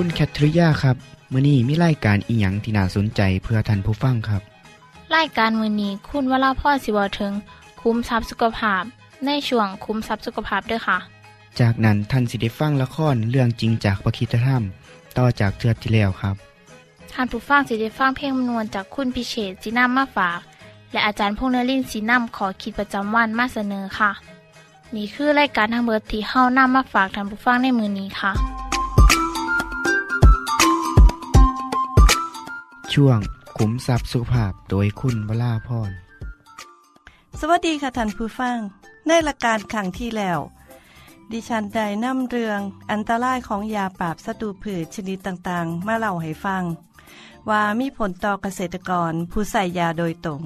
คุณแคทริยาครับมื้อนี้มีรายการอิหยังที่น่าสนใจเพื่อท่านผู้ฟังครับรายการมือนี้คุณวราพรสิเวาถึง คุ้มทรัพย์สุขภาพ ในช่วงคุ้มทรัพย์สุขภาพด้วยค่ะ จากนั้นท่านสิได้ฟังละครเรื่องจริงจากประคีตธรรม ต่อจากเทือที่แล้วครับท่านผู้ฟังสิได้ฟังเพลงมนวนจากคุณพิเชษสีน้ำมาฝาก และอาจารย์พงษ์นรินทร์สีน้ำขอคิดประจำวันมาเสนอค่ะ นี่คือรายการทางเบอร์ที่เฮานำมาฝากท่านผู้ฟังในมือนี้ค่ะ ช่วงขุมทรัพย์สุภาพโดยคุณวราพรสวัสดีค่ะท่านผู้ฟัง ในรายการขังที่แล้ว ดิฉันได้นำเรื่องอันตรายของยาปราบศัตรูพืชชนิดต่างๆ มาเล่าให้ฟัง ว่ามีผลต่อเกษตรกรผู้ใส่ยาโดยตรง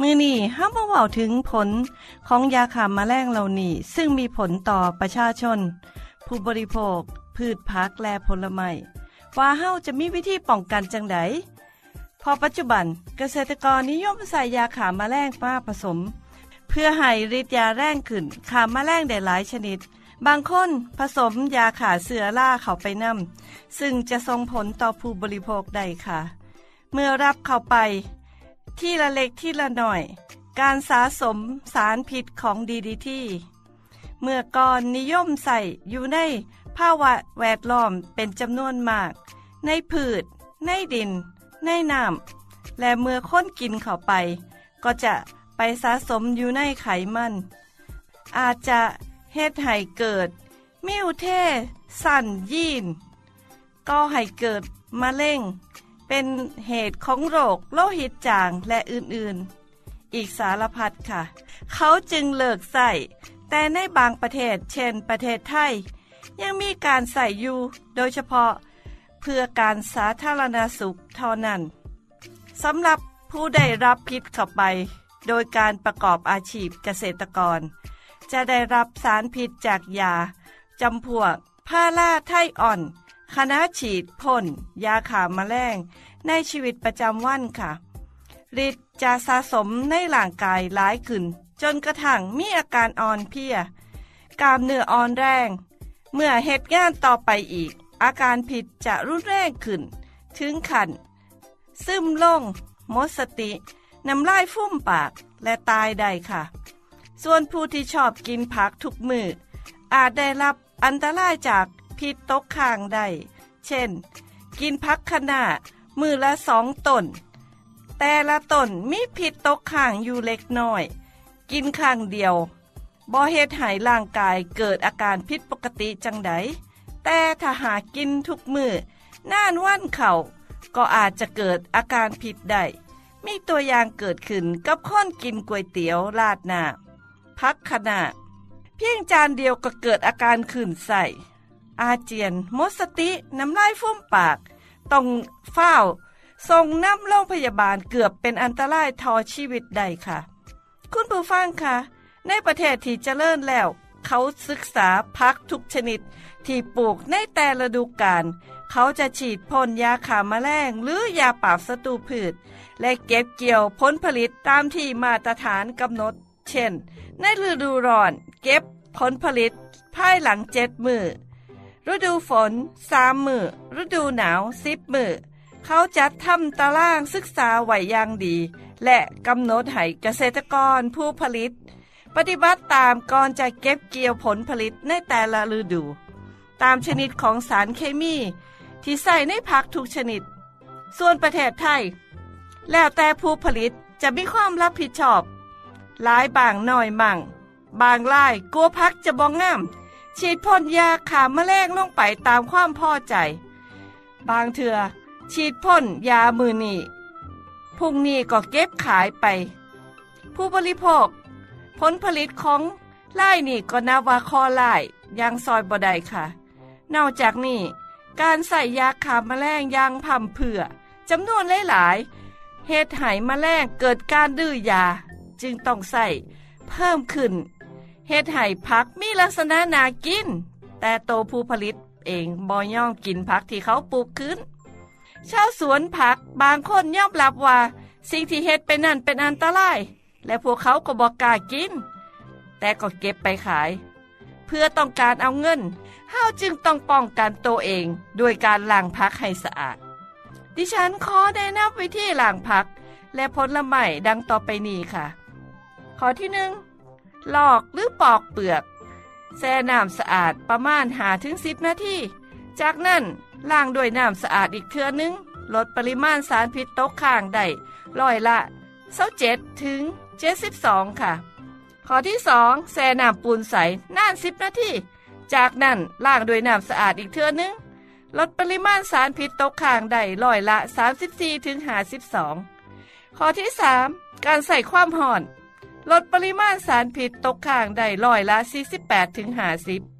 มือนี้ห้ามมาเว้าถึงผลของยาขามมาแมลงเหล่านี้ ซึ่งมีผลต่อประชาชน ผู้บริโภค พืชพักและผลไม้ว่าเฮาจะมีวิธีป้องกันจังได พอปัจจุบันเกษตรกรนิยมใส่ยาขามาแมลงมาผสม เพื่อให้ฤทธิ์ยาแรงขึ้นขามาแมลงได้หลายชนิด บางคนผสมยาขาเสือล่าเข้าไปนำ ซึ่งจะส่งผลต่อผู้บริโภคได้ค่ะ เมื่อรับเข้าไป ที่ละเล็กที่ละหน่อย การสะสมสารผิดของดีดีที่เมื่อก่อนนิยมใส่อยู่ในภาวะแวดล้อมเป็นจำนวนมาก ในพืช ในดิน ในน้ำและเมื่อคนกินเข้าไป ก็จะไปสะสมอยู่ในไขมัน อาจจะเฮ็ดให้เกิด mutation ยีนก็ให้เกิดมะเร็งเป็นเหตุของโรคโลหิตจางและอื่นๆ อีกสารพัดค่ะ เขาจึงเลิกใส่แต่ในบางประเทศเช่นประเทศไทย ยังมีการใส่อยู่โดยเฉพาะ พื่อการสาธารณสุขเท่านั้นสำหรับผู้ได้รับพิษเข้าไป โดยการประกอบอาชีพเกษตรกร จะได้รับสารพิษจากยาจำพวกพาราไทอ่อนคณะฉีดพ่น ยาขามาแมลงในชีวิตประจำวันค่ะฤทธิ์จะสะสมในร่างกายหลายขึ้น จนกระทั่งมีอาการอ่อนเพลีย กล้ามเนื้ออ่อนแรง เมื่อเหตุงานต่อไปอีก อาการผิดจะรุนแรงขึ้น ถึงขัน ซึมลงหมดสติน้ำลายฟุ้มปากและตายได้ค่ะ ส่วนผู้ที่ชอบกินผักทุกมือ อาจได้รับอันตรายจากพิษตกข้างได้ เช่น กินพักขนามือละสองตนแต่ละตนมีพิษตกข้างอยู่เล็กน้อย กินข้างเดียวบ่เฮ็ดให้ร่างกายเกิดอาการผิดปกติจังได แต่ถ้าหากินทุกมือน่านวันเข่าก็อาจจะเกิดอาการผิดได้ มีตัวอย่างเกิดขึ้นกับคนกินก๋วยเตี๋ยวราดหน้าพักขณะเพียงจานเดียวก็เกิดอาการขื่นใส่ อาเจียนมดสติน้ำลายฟุ้มปาก ต้องเฝ้าส่งน้ำโรงพยาบาลเกือบเป็นอันตรายทอชีวิตได้ค่ะ คุณผู้ฟังคะในประเทศที่เจริญแล้ว เขาศึกษาพักทุกชนิด ที่ปลูกในแต่ละดูกาลเขาจะฉีดพ่นยาขามาแมลงหรือยาปราบศัตรูพืช และเก็บเกี่ยวผลผลิตตามที่มาตรฐานกำหนด เช่น ในฤดูร้อน เก็บผลผลิตภายหลังเจ็ดมือฤดูฝนสามมือฤดูหนาวสิบมือเขาจัดทำตารางศึกษาไหวอย่างดี และกำหนดให้เกษตรกรผู้ผลิต ปฏิบัติตามก่อนจะเก็บเกี่ยวผลผลิตในแต่ละฤดู ตามชนิดของสารเคมี ที่ใส่ในผักทุกชนิด ส่วนประเทศไทย แล้วแต่ผู้ผลิตจะมีความรับผิดชอบหลายบางหน้อยมั่ง บางรายกลัวพักจะบองงาม ฉีดพ่นยาขาแมลงลงไปตามความพอใจ บางเถื่อฉีดพ่นยามือนี่พุ่งนี้ก็เก็บขายไป ผู้บริโภค ผลผลิตของไล่นี่ก็นับว่าคอไล่ยังซอยบ่ได้ค่ะ นอกจากนี้การใส่ยาขาแมลงยางพ่ำเผื่อจำนวนหลายๆเหตุไหแมลงเกิดการดื้อยา จึงต้องใส่เพิ่มขึ้นเฮ็ดให้พักมีลักษณะนากิน แต่โตผู้ผลิตเองบ่ย่องกินผักที่เขาปลูกขึ้น ชาวสวนผักบางคนยอมรับว่า สิ่งที่เฮ็ดเป็นนั่นเป็นอันตราย และพวกเขาก็บอกกล้ากิน แต่ก็เก็บไปขาย เพื่อต้องการเอาเงินเฮาจึงต้องป้องกันตัวเองด้วยการล้างผักให้สะอาด ดิฉันขอแนะนำวิธีล้างผัก และผลไม้ดังต่อไปนี้ค่ะ ข้อที่หนึ่งลอกหรือปอกเปลือก แช่น้ำสะอาดประมาณหาถึงสิบนาที จากนั้นล้างด้วยน้ำสะอาดอีกเทื่อนึง ลดปริมาณสารพิษตกค้างได้ร้อยละ27ถึง72ค่ะ ข้อที่2แช่น้ำปูนใสนาน10นาทีจากนั้นล้างด้วยน้ำสะอาดอีกเทื่อนึง ลดปริมาณสารพิษตกค้างได้ร้อยละ 34ถึง52 ข้อที่ 3 การใส่ความห่อน ลดปริมาณสารพิษตกค้างได้ร้อยละ 48ถึง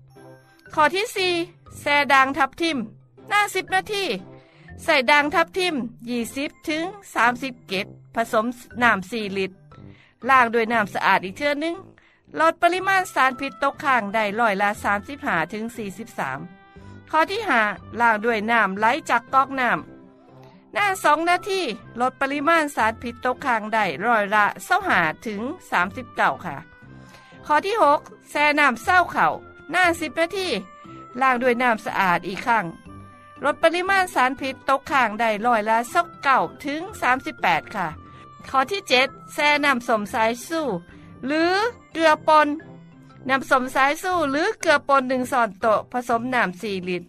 50 ข้อที่ 4แช่ด่างทับทิม หน้า 10 นาที ใส่ด่างทับทิม 20ถึง30 เกตผสมน้ำ4ลิตร ล้างด้วยน้ำสะอาดอีกเทื่อนึงลดปริมาณสารพิษตกค้างได้ร้อยละ35ถึง43 ข้อที่5ล้างด้วยน้ำไหลจากก๊อกน้ำหน้าสองนาทีลดปริมาณสารพิษตกค้างได้ร้อยละเศร้าหาถึง 39 ค่ะ ข้อที่ 6 แช่น้ำเศร้าเข่าหน้า10นาทีล้างด้วยน้ำสะอาดอีกครั้งลดปริมาณสารพิษตกค้างได้ร้อยละสักเก่าถึง 38 ค่ะ ข้อที่ 7แช่น้ำสมสายสู้ หรือเกลือปนน้ำสมสายสู้หรือเกลือปนหนึ่งส่อนโตผสมน้ำ4ลิตร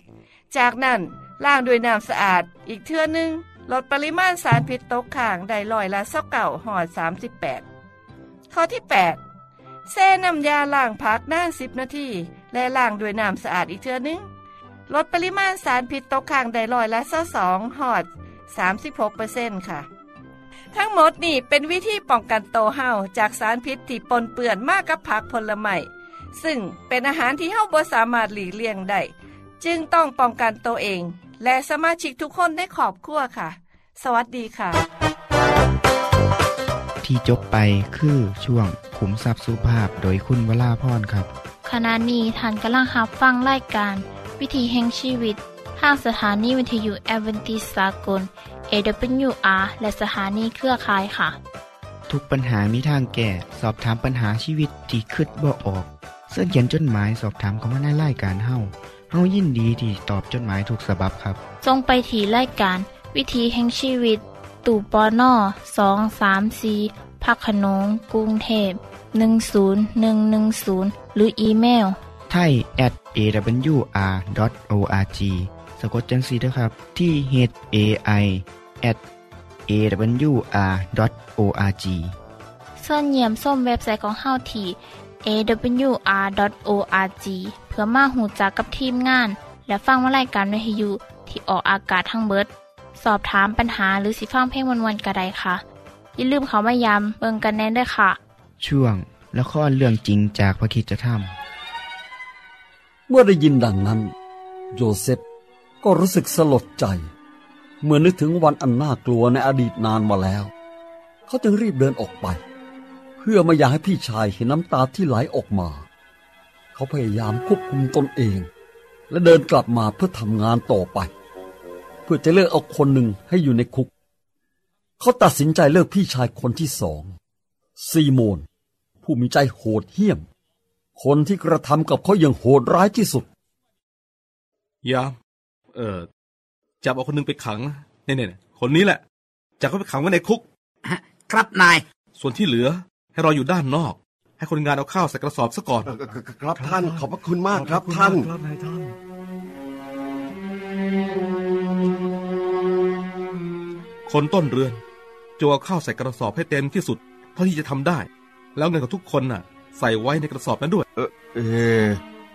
จากนั้นล้างด้วยน้ำสะอาดอีกเทื่อนึง ลดปริมาณสารพิษตกค้างได้ร้อยละสักเก่าหอด 38 ข้อที่ 8แช่น้ำยาล้างผักนาน10 นาที และล้างด้วยน้ำสะอาดอีกเทื่อนึง ลดปริมาณสารพิษตกค้างได้ร้อยละ22หอด 36%ค่ะ ทั้งหมดนี่เป็นวิธีป้องกันโตวเฮาจากสารพิษที่ปนเปื้อนมากกับผักผลไม้ซึ่งเป็นอาหารที่เฮาบ่สามารถหลีกเลี่ยงได้จึงต้องป้องกันตัวเอง และสมาชิกทุกคนในครอบครัวค่ะ สวัสดีค่ะ ที่จบไปคือช่วงขุมทรัพย์สุภาพโดยคุณวราพรครับ ขณะนี้ท่านกำลังรับฟังรายการ วิธีแห่งชีวิตทางสถานีวิทยุแอเวนติสากล AWR และสถานีเครือข่ายค่ะ ทุกปัญหามีทางแก้ สอบถามปัญหาชีวิตที่คิดบ่ออก เสื้อเขียนจดหมายสอบถามเขามาในรายการเฮาเฮายินดีที่ตอบจดหมายถูกสาบบครับ ทรงไปถีรายการ วิธีแห่งชีวิต ตู่ปอน่อสองสามสีพักขนงกรุงเทพ10110 หรืออีเมลไทย at awr.org สะกดจังสีนะครับ ที่ h a i at awr.org ส่วนเยี่ยมส้มเว็บไซต์ของเฮาที่ awr.org เพื่อมาหูจักกับทีมงาน และฟังวารายการวิทยุที่ออกอากาศทั้งเบิด สอบถามปัญหาหรือสิฟังเพลงวันๆกระไดค่ะ อย่าลืมเขามายามเบิงกันแน่นด้วยค่ะ ช่วงละครเรื่องจริงจากพระคิดจะทเมื่อได้ยินดังนั้น โยเซฟ ก็รู้สึกสลดใจ เมื่อนึกถึงวันอันน่ากลัวในอดีตนานมาแล้ว เขาจึงรีบเดินออกไป เพื่อไม่อยากให้พี่ชายเห็นน้ำตาที่ไหลออกมา เขาพยายามควบคุมตนเอง และเดินกลับมาเพื่อทำงานต่อไป เพื่อจะเลือกเอาคนหนึ่งให้อยู่ในคุก เขาตัดสินใจเลือกพี่ชายคนที่สองซีโมน ผู้มีใจโหดเหี้ยม คนที่กระทำกับเขาอย่างโหดร้ายที่สุด ยาม เออจับเอาคนนึงไปขังเนี่ยเนี่ยคนนี้แหละจับเขาไปขังไว้ในคุก ครับนาย ส่วนที่เหลือให้รออยู่ด้านนอก ให้คนงานเอาข้าวใส่กระสอบซะก่อน ครับท่านขอบพระคุณมากครับท่านครับนายท่านคนต้นเรือนจะเอาข้าวใส่กระสอบให้เต็มที่สุด เท่าที่จะทำได้ แล้วเงินของทุกคนน่ะ ใส่ไว้ในกระสอบนั้นด้วย เออ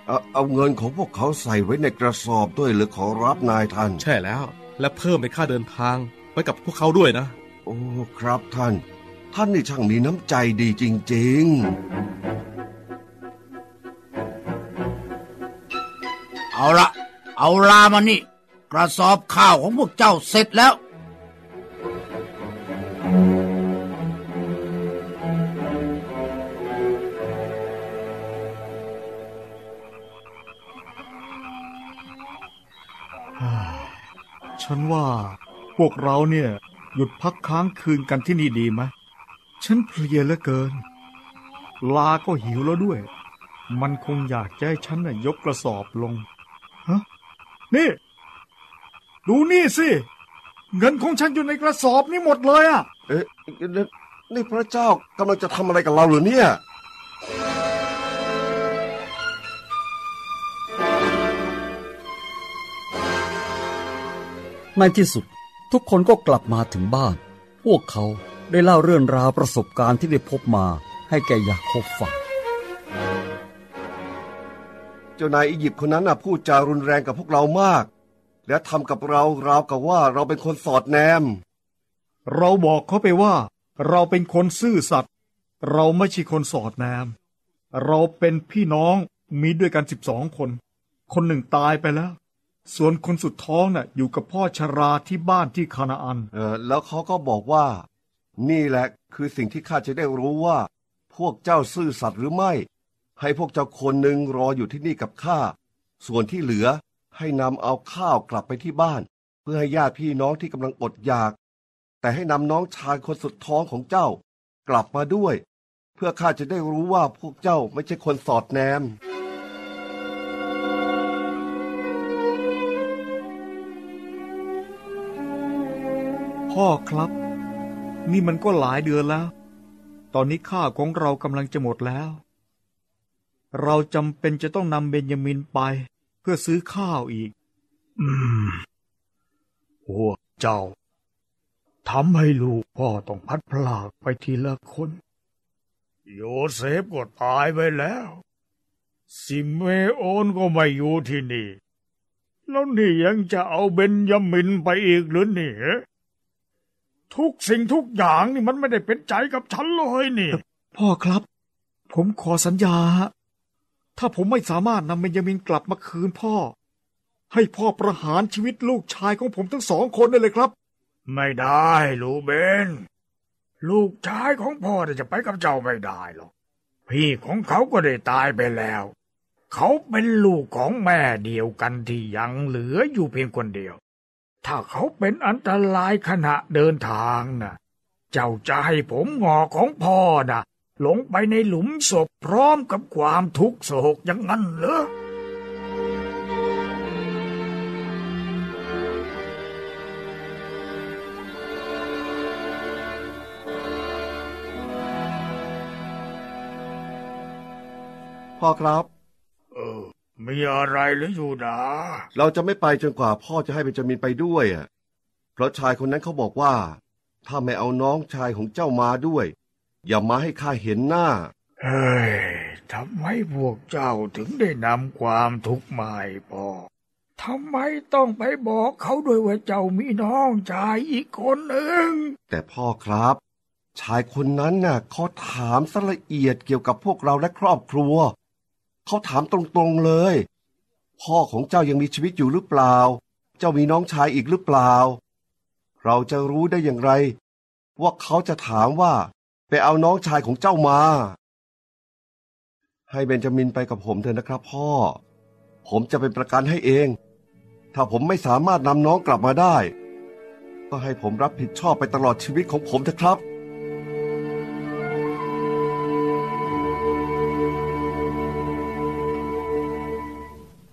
เอาเอาเงินของพวกเขาใส่ไว้ในกระสอบด้วยหรือขอรับนายท่าน ใช่แล้ว และเพิ่มเป็นค่าเดินทางไว้กับพวกเขาด้วยนะ โอ้ครับท่าน ท่านนี่ช่างมีน้ำใจดีจริงเอาละเอาลามานี่ กระสอบข้าวของพวกเจ้าเสร็จแล้ว ฉันว่าพวกเราเนี่ย หยุดพักค้างคืนกันที่นี่ดีไหมฉันเพลียเหลือเกิน ลาก็หิวแล้วด้วย มันคงอยากจะให้ฉันน่ะยกกระสอบลงฮะนี่ ดูนี่สิ เงินของฉันอยู่ในกระสอบนี่หมดเลยอะๆเอ๊ะนี่นี่พระเจ้ากำลังจะทำอะไรกับเราเหรือเนี่ย ในที่สุดทุกคนก็กลับมาถึงบ้าน พวกเขาได้เล่าเรื่องราวประสบการณ์ที่ได้พบมาให้แก่ยาโคบฟัง เจ้านายอียิปต์คนนั้นน่ะพูดจารุนแรงกับพวกเรามาก และทำกับเราราวกับว่าเราเป็นคนสอดแนม เราบอกเขาไปว่า เราเป็นคนซื่อสัตย์เราไม่ใช่คนสอดแนม เราเป็นพี่น้องมีด้วยกันสิบสองคน คนหนึ่งตายไปแล้ว ส่วนคนสุดท้องน่ะอยู่กับพ่อชราที่บ้านที่คานาอัน เออแล้วเขาก็บอกว่า นี่แหละคือสิ่งที่ข้าจะได้รู้ว่า พวกเจ้าซื่อสัตย์หรือไม่ ให้พวกเจ้าคนหนึ่งรออยู่ที่นี่กับข้า ส่วนที่เหลือให้นำเอาข้าวกลับไปที่บ้าน เพื่อให้ญาติพี่น้องที่กำลังอดอยาก แต่ให้นำน้องชายคนสุดท้องของเจ้า กลับมาด้วย เพื่อข้าจะได้รู้ว่าพวกเจ้าไม่ใช่คนสอดแนม พ่อครับ นี่มันก็หลายเดือนแล้ว ตอนนี้ข้าของเรากำลังจะหมดแล้ว เราจำเป็นจะต้องนำเบนยามินไป เพื่อซื้อข้าวอีก อืมพวกเจ้าทำให้ลูกพ่อต้องพลัดพรากไปทีละคน โยเซฟก็ตายไปแล้ว ซิเมโอนก็ไม่อยู่ที่นี่ แล้วนี่ยังจะเอาเบนยามินไปอีกหรือเนี่ย ทุกสิ่งทุกอย่างนี่มันไม่ได้เป็นใจกับฉันเลยนี่ พ่อครับ ผมขอสัญญาฮะถ้าผมไม่สามารถนำเบนยามินกลับมาคืนพ่อ ให้พ่อประหารชีวิตลูกชายของผมทั้งสองคนได้เลยครับ ไม่ได้ลูกเบน ลูกชายของพ่อจะไปกับเจ้าไม่ได้หรอกพี่ของเขาก็ได้ตายไปแล้ว เขาเป็นลูกของแม่เดียวกันที่ยังเหลืออยู่เพียงคนเดียว ถ้าเขาเป็นอันตรายขณะเดินทางนะ่ะเจ้าจะให้ผมงอของพ่อนะ่ะลงไปในหลุมศพพร้อมกับความทุกข์โศกอย่างนั้นเหรอพ่อครับ มีอะไรหรืออยู่ดาเราจะไม่ไปจนกว่าพ่อจะให้เบนจามินไปด้วยอะเพราะชายคนนั้นเขาบอกว่า ถ้าไม่เอาน้องชายของเจ้ามาด้วย อย่ามาให้ข้าเห็นหน้า เฮ้ยทำไมพวกเจ้าถึงได้นำความทุกข์มาให้พ่อทำไมต้องไปบอกเขาด้วยว่าเจ้ามีน้องชายอีกคนหนึ่ง แต่พ่อครับ ชายคนนั้นน่ะเขาถามสละเอียดเกี่ยวกับพวกเราและครอบครัว เขาถามตรงๆเลย พ่อของเจ้ายังมีชีวิตอยู่หรือเปล่า เจ้ามีน้องชายอีกหรือเปล่า เราจะรู้ได้อย่างไร ว่าเขาจะถามว่า ไปเอาน้องชายของเจ้ามา ให้เบนจามินไปกับผมเถอะนะครับ พ่อ ผมจะเป็นประกันให้เอง ถ้าผมไม่สามารถนำน้องกลับมาได้ ก็ให้ผมรับผิดชอบไปตลอดชีวิตของผมเถอะครับ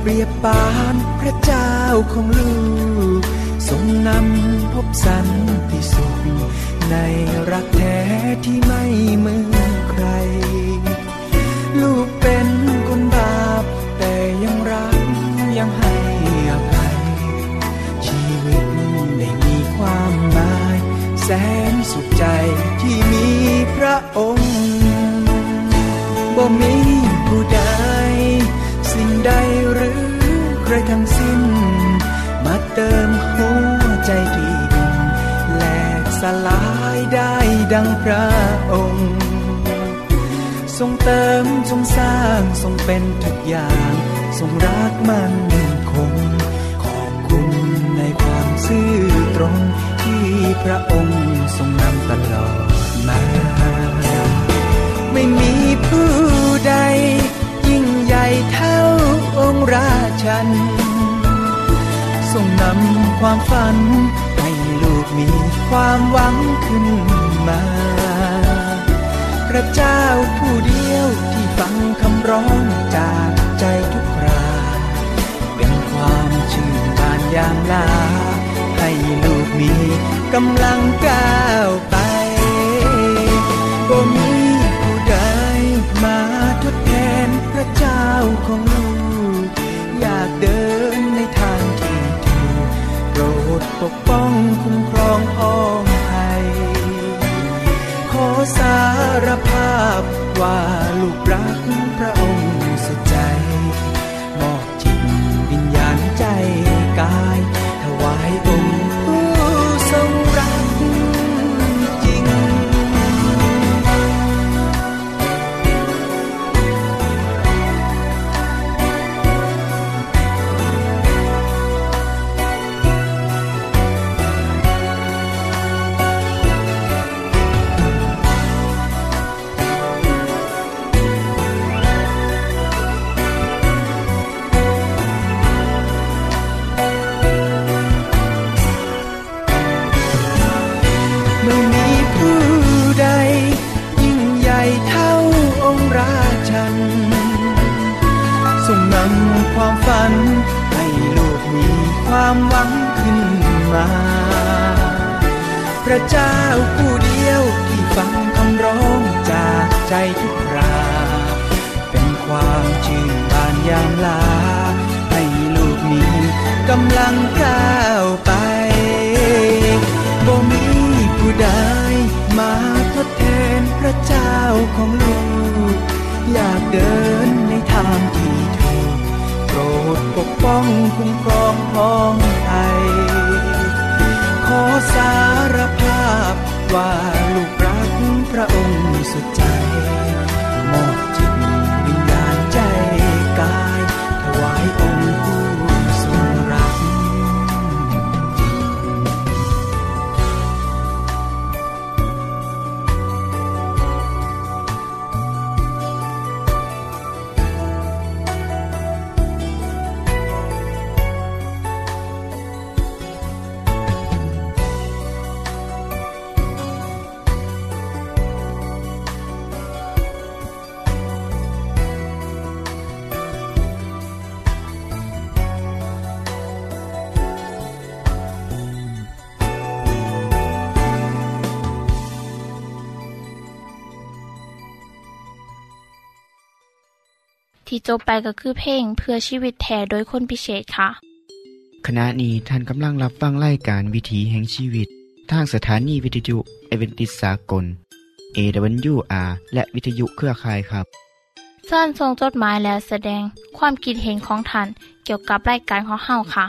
เปรียบปานพระเจ้าของลูกทรงนำพบสันติสุข ในรักแท้ที่ไม่เหมือนใคร ลูกเป็นคนบาป แต่ยังรักยังให้อภัย ชีวิตได้มีความหมาย แสนสุขใจที่มีพระองค์บ่มี หรือใครทั้งสิ้น มาเติมหัวใจที่ดินแหลกสลายได้ดังพระองค์ ทรงเติมทรงสร้างทรงเป็นทุกอย่าง ทรงรักมันคง ขอบคุณในความซื่อตรงที่พระองค์ทรงนำตลอดันทรงนำความฝัน ให้ลูกมีความหวังขึ้นมา พระเจ้าผู้เดียวที่ฟังคำร้องจากใจทุกครา เป็นความชื่นบานยามลา ให้ลูกมีกำลังก้าวไปบ่มีผู้ใดมาทดแทนพระเจ้าของลูก อยากเดินในทางที่ถูกโปรดปกป้องคุ้มครองพ้องไทยขอสารภาพว่าลูกรักพระองค์สุดใจ มอบจิตวิญญาณใจกาย ถวายองค์ ยามลา ให้ลูกมีกำลังก้าวไปบ่มีผู้ใดมาทดแทนพระเจ้าของลูก อยากเดินในทางที่ถูกโปรดปกป้องคุ้มครองพ้องไทยขอสารภาพว่าลูก ที่จบไปก็คือเพลงเพื่อชีวิตแทนโดยคนพิเศษค่ะ ขณะนี้ท่านกำลังรับฟังรายการวิถีแห่งชีวิต ทางสถานีวิทยุเอเวนติสากล AWR และวิทยุเครือข่ายครับเชิญส่งจดหมายแล้วแสดงความคิดเห็นของท่านเกี่ยวกับรายการของเฮาค่ะ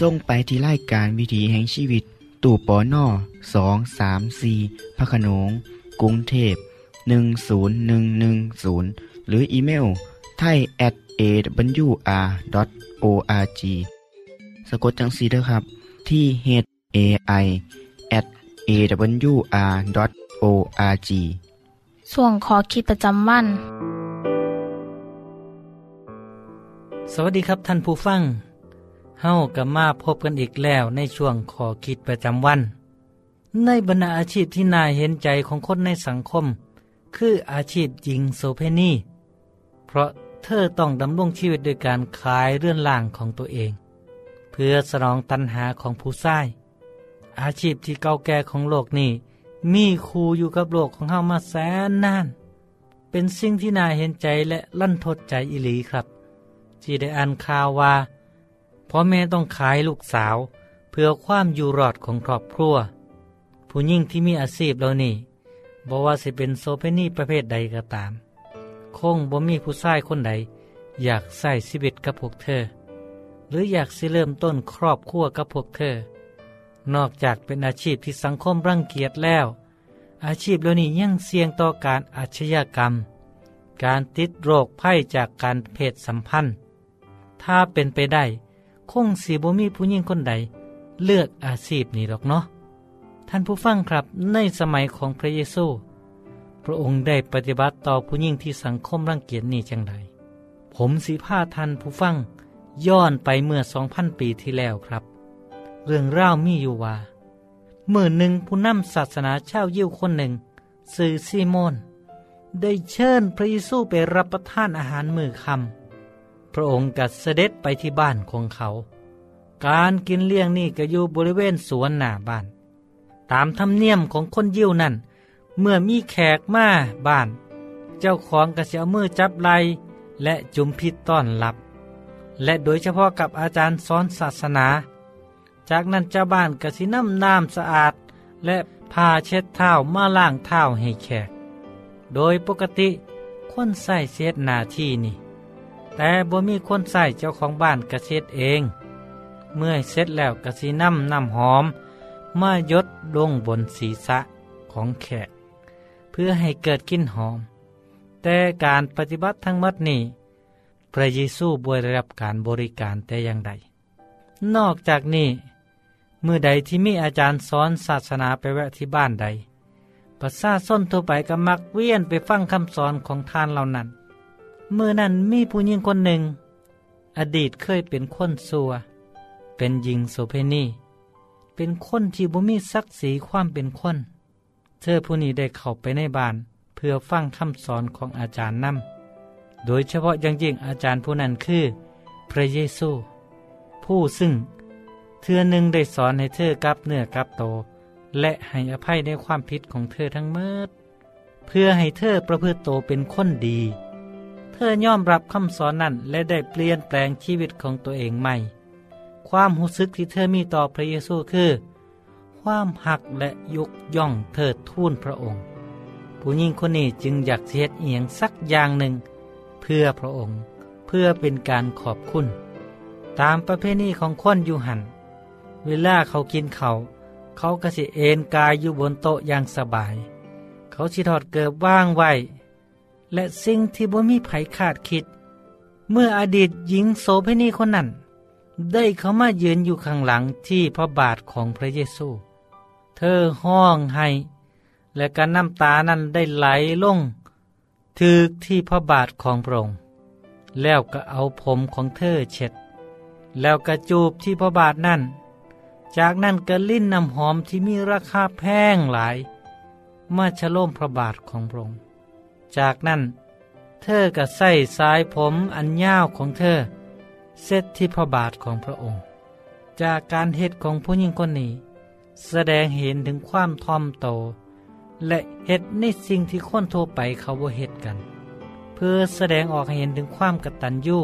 ส่งไปที่รายการวิถีแห่งชีวิต ตู่ปอน่อสองสามสีพระโขนงกรุงเทพ10110 หรืออีเมลไทย at awr.org สะกดจังสีเด้อครับ ที่ h a i at awr.org ส่วนขอคิดประจำวัน สวัสดีครับท่านผู้ฟัง เฮากับมาพบกันอีกแล้วในช่วงขอคิดประจำวัน ในบรรดาอาชีพที่น่าเห็นใจของคนในสังคม คืออาชีพหญิงโสเพณี เพราะเธอต้องดำรงชีวิตโดยการขายเรื่อนล่างของตัวเอง เพื่อสนองตัณหาของผู้ใช้อาชีพที่เก่าแก่ของโลกนี้มีครูอยู่กับโลกของเฮามาแสนนาน เป็นสิ่งที่น่าเห็นใจและลั่นทดใจอิลีครับ ที่ได้อ่านข่าวว่าพ่อแม่ต้องขายลูกสาว เพื่อความอยู่รอดของครอบครัว ผู้ยิ่งที่มีอาชีพเหล่านี้บอกว่าสิเป็นโซเพนีประเภทใดก็ตาม คงบ่มีผู้ชายคนใด อยากใส่ชีวิตกับพวกเธอ หรืออยากสิเริ่มต้นครอบครัวกับพวกเธอ นอกจากเป็นอาชีพที่สังคมรังเกียจแล้ว อาชีพเหล่านี้ยังเสี่ยงต่อการอาชญากรรม การติดโรคไข้จากการเพศสัมพันธ์ ถ้าเป็นไปได้ คงสีบ่มีผู้หญิงคนใด เลือกอาชีพนี้หรอกเนาะท่านผู้ฟังครับในสมัยของพระเยซู พระองค์ได้ปฏิบัติต่อผู้หญิงที่สังคมรังเกียจนี้จังไดผมสีผ้าท่านผู้ฟังย้อนไปเมื่อสองพันปีที่แล้วครับ เรื่องเล่ามีอยู่ว่าเมื่อหนึ่งผู้นำศาสนาชาวยิวคนหนึ่งสื่อซีโมนได้เชิญพระเยซูไปรับประทานอาหารมือคำพระองค์กัดเสด็จไปที่บ้านของเขา การกินเลี้ยงนี่ก็อยู่บริเวณสวนหน้าบ้าน ตามธรรมเนียมของคนยิวนั่น เมื่อมีแขกมาบ้าน เจ้าของก็จะเอามือจับไหลและจุมพิษต้อนรับ และโดยเฉพาะกับอาจารย์สอนศาสนา จากนั้นเจ้าบ้านก็สิน้ำน้ำสะอาด และผ้าเช็ดเท้ามาล้างเท้าให้แขก โดยปกติคนใส่เสียดหนาที่นี่ แต่บ่มีคนใส่เจ้าของบ้านกระเช็ดเอง เมื่อเสร็จแล้วกระสีน้ำน้ำหอม มายดลงบนศีรษะของแขก เพื่อให้เกิดกลิ่นหอม แต่การปฏิบัติทั้งหมดนี้ พระเยซูบวยรับการบริการแต่อย่างใด นอกจากนี้เมื่อใดที่มีอาจารย์สอนศาสนาไปแวะที่บ้านใดประชาชนทั่วไปก็มักเวียนไปฟังคำสอนของท่านเหล่านั้น เมื่อนั้นมีผู้หญิงคนหนึ่ง อดีตเคยเป็นคนซัว เป็นหญิงโสเพณี เป็นคนที่บ่มีศักดิ์ศรีความเป็นคน เธอผู้นี้ได้เข้าไปในบ้าน เพื่อฟังคำสอนของอาจารย์นำโดยเฉพาะย่างยิ่งอาจารย์ผู้นั้นคือ พระเยซู ผู้ซึ่ง เธอหนึ่งได้สอนให้เธอกลับเนื้อกลับโต และให้อภัยในความผิดของเธอทั้งเมิดเพื่อให้เธอประพฤติโตเป็นคนดี เธอยอมรับคำสอนนั้นและได้เปลี่ยนแปลงชีวิตของตัวเองใหม่ ความรู้สึกที่เธอมีต่อพระเยซูคือ ความหักและยกย่องเทิดทูนพระองค์ ผู้หญิงคนนี้จึงอยากเสียดเอียงสักอย่างหนึ่ง เพื่อพระองค์เพื่อเป็นการขอบคุณ ตามประเพณีของคนอยู่หัน เวลาเขากินเขาเขาก็สิเอนกายอยู่บนโต๊ะอย่างสบาย เขาสิถอดเกิบว่างไว้ และสิ่งที่บ่มีไผคาดคิด เมื่ออดีตหญิงโสเภณีคนนั้นได้เข้ามายืนอยู่ข้างหลังที่พระบาทของพระเยซู เธอห้องให้ และการน้ำตานั้นได้ไหลลงถึกที่พระบาทของพระองค์แล้วก็เอาผมของเธอเช็ด แล้วก็จูบที่พระบาทนั่น จากนั้นก็ลิ้นน้ำหอมที่มีราคาแพงหลาย มาชโลมพระบาทของพระองค์จากนั้นเธอก็ใส่สายผมอันยาวของเธอเซตที่พระบาทของพระองค์ จากการเหตุของผู้หญิงคนนี้ แสดงเห็นถึงความทอมโต และเหตุในสิ่งที่คนทั่วไปเขาบ่เหตุกัน เพื่อแสดงออกเห็นถึงความกตัญญู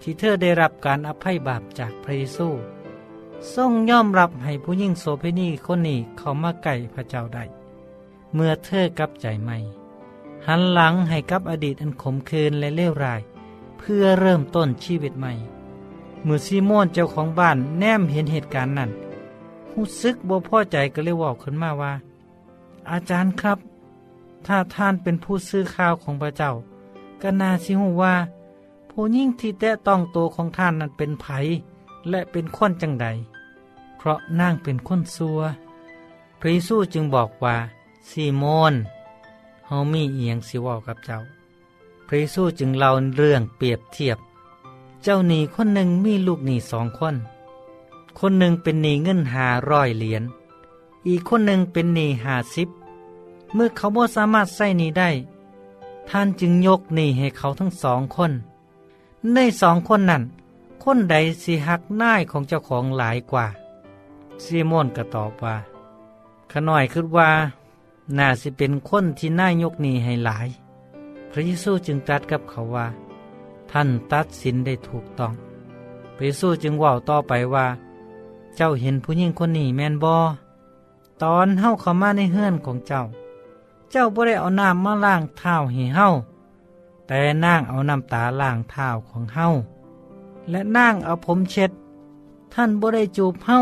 ที่เธอได้รับการอภัยบาปจากพระเยซูทรงยอมรับให้ผู้หญิงโสเภณีคนนี้เข้ามาใกล้พระเจ้าได้ เมื่อเธอกลับใจใหม่ หันหลังให้กับอดีตอันขมขื่นและเลวร้าย เพื่อเริ่มต้นชีวิตใหม่เมื่อซีโมนเจ้าของบ้านแนมเห็นเหตุการณ์นั้น รู้สึกบ่พอใจก็เลยบอกขึ้นมาว่า อาจารย์ครับ ถ้าท่านเป็นผู้ซื้อข่าวของพระเจ้า ก็น่าสิหูว่า ผู้ยิ่งที่แตะต้องตัวของท่านนั้นเป็นไผและเป็นคนจังใด เพราะนางเป็นคนซัว พระเยซูจึงบอกว่าซีโมนเฮามีเอียงสิว่ากับเจ้า พระเยซูจึงเล่าเรื่องเปรียบเทียบ เจ้าหนี้คนหนึ่งมีลูกหนี้สองคน คนหนึ่งเป็นหนี้เงินหาร้อยเหรียญ อีกคนหนึ่งเป็นหนี้หาสิบ เมื่อเขาบ่สามารถใส่หนี้ได้ ท่านจึงยกหนี้ให้เขาทั้งสองคน ในสองคนนั้น คนใดสิหักหน้ายของเจ้าของหลายกว่า ซีโมนก็ตอบว่า ขน่อยคิดว่า น่าสิเป็นคนที่น่ายกหนี้ให้หลาย พระเยซูจึงตรัสกับเขาว่า ท่านตัดสินได้ถูกต้องพระเยซูจึงว่าต่อไปว่า เจ้าเห็นผู้หญิงคนนี้แมนบอตอนเฮาเข้ามาในเฮือนของเจ้า เจ้าบ่ได้เอาน้ำมาล้างเท้าให้เฮาแต่นางเอาน้ำตาล้างเท้าของเฮาและนางเอาผมเช็ด ท่านบ่ได้จูบเฮา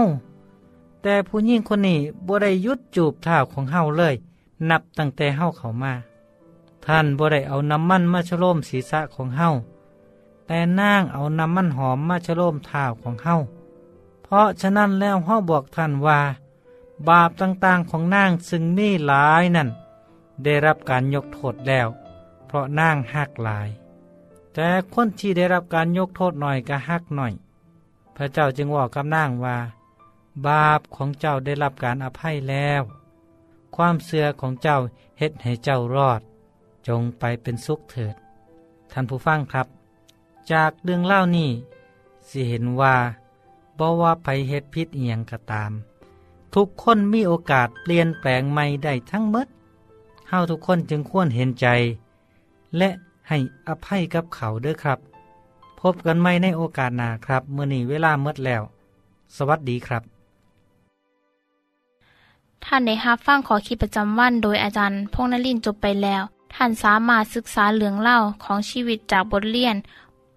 แต่ผู้หญิงคนนี้บ่ได้ยุดจูบเท้าของเฮาเลย นับตั้งแต่เฮาเข้ามา ท่านบ่ได้เอาน้ำมันมาชโลมศีรษะของเฮาแต่นางเอาน้ำมันหอมมาชโลมเท้าของเฮา ราะฉะนั้นแล้วเฮาบอกท่านว่า บาปต่างๆของนางซึ่งมีหลายนั่น ได้รับการยกโทษแล้ว เพราะนางหักหลาย แต่คนที่ได้รับการยกโทษหน่อยก็หักหน่อย พระเจ้าจึงบอกกับนางว่า บาปของเจ้าได้รับการอภัยแล้ว ความเสื่อของเจ้าเฮ็ดให้เจ้ารอด จงไปเป็นสุขเถิด ท่านผู้ฟังครับ จากเรื่องเล่านี้สิเห็นว่า บ่ว่าไปเฮ็ดพิษเอียงก็ตาม ทุกคนมีโอกาสเปลี่ยนแปลงใหม่ได้ทั้งหมดเฮาทุกคนจึงควรเห็นใจ และให้อภัยกับเขาเด้อครับ พบกันใหม่ในโอกาสหน้าครับเมื่อนี้เวลาเมดแล้ว สวัสดีครับ ท่านได้รับฟังขอคิดประจำวันโดยอาจารย์พงนลินจบไปแล้ว ท่านสามารถศึกษาเหลืองเล่าของชีวิตจากบทเรียน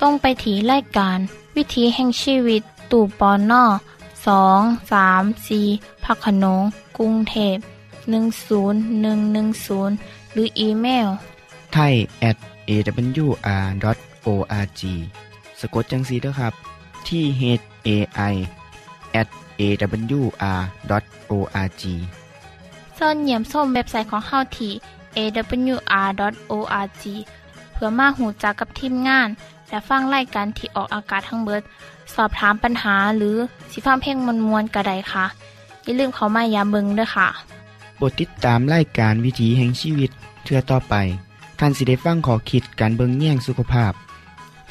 ส่งไปถีรายการ วิถีแห่งชีวิต ตู่ปอนนอสองสามสีพักขนงกรุงเทพ10110 หรืออีเมลไทย at awr.org สะกดจังสีด้วยครับ ที่ h a i at awr.org ส่วนเหยี่ยมส้มเว็บไซต์ของเฮาที่ awr.org เพื่อมาหูจักกับทีมงาน และฟังไล่กันที่ออกอากาศทั้งเบิด สอบถามปัญหาหรือสิฟ้าเพ่งมวลมวลกระไดค่ะ อย่าลืมเขามายามเบิงด้วยค่ะโปรดติดตามรายการวิถีแห่งชีวิตเทือต่อไปท่านสิได้ฟังขอคิดการเบิงแย่งสุขภาพ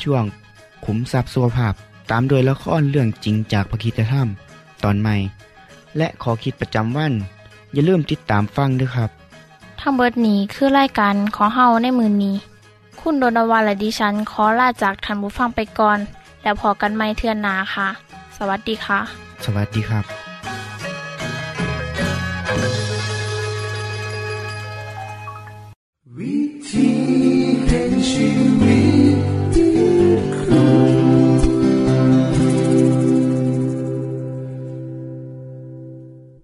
ช่วง ขุมทรัพย์สุขภาพตามโดยละครเรื่องจริงจากพระคีตธรรม ตอนใหม่ และขอคิดประจำวัน อย่าลืมติดตามฟังด้วยครับ ทั้งเบิดนี้คือรายการของเฮาในมือนนี้ คุณโดนวาและดิฉันขอลาจากทันบุฟังไปก่อน แล้วพอกันไม่เทื่อนนาค่ะ สวัสดีค่ะ สวัสดีครับ「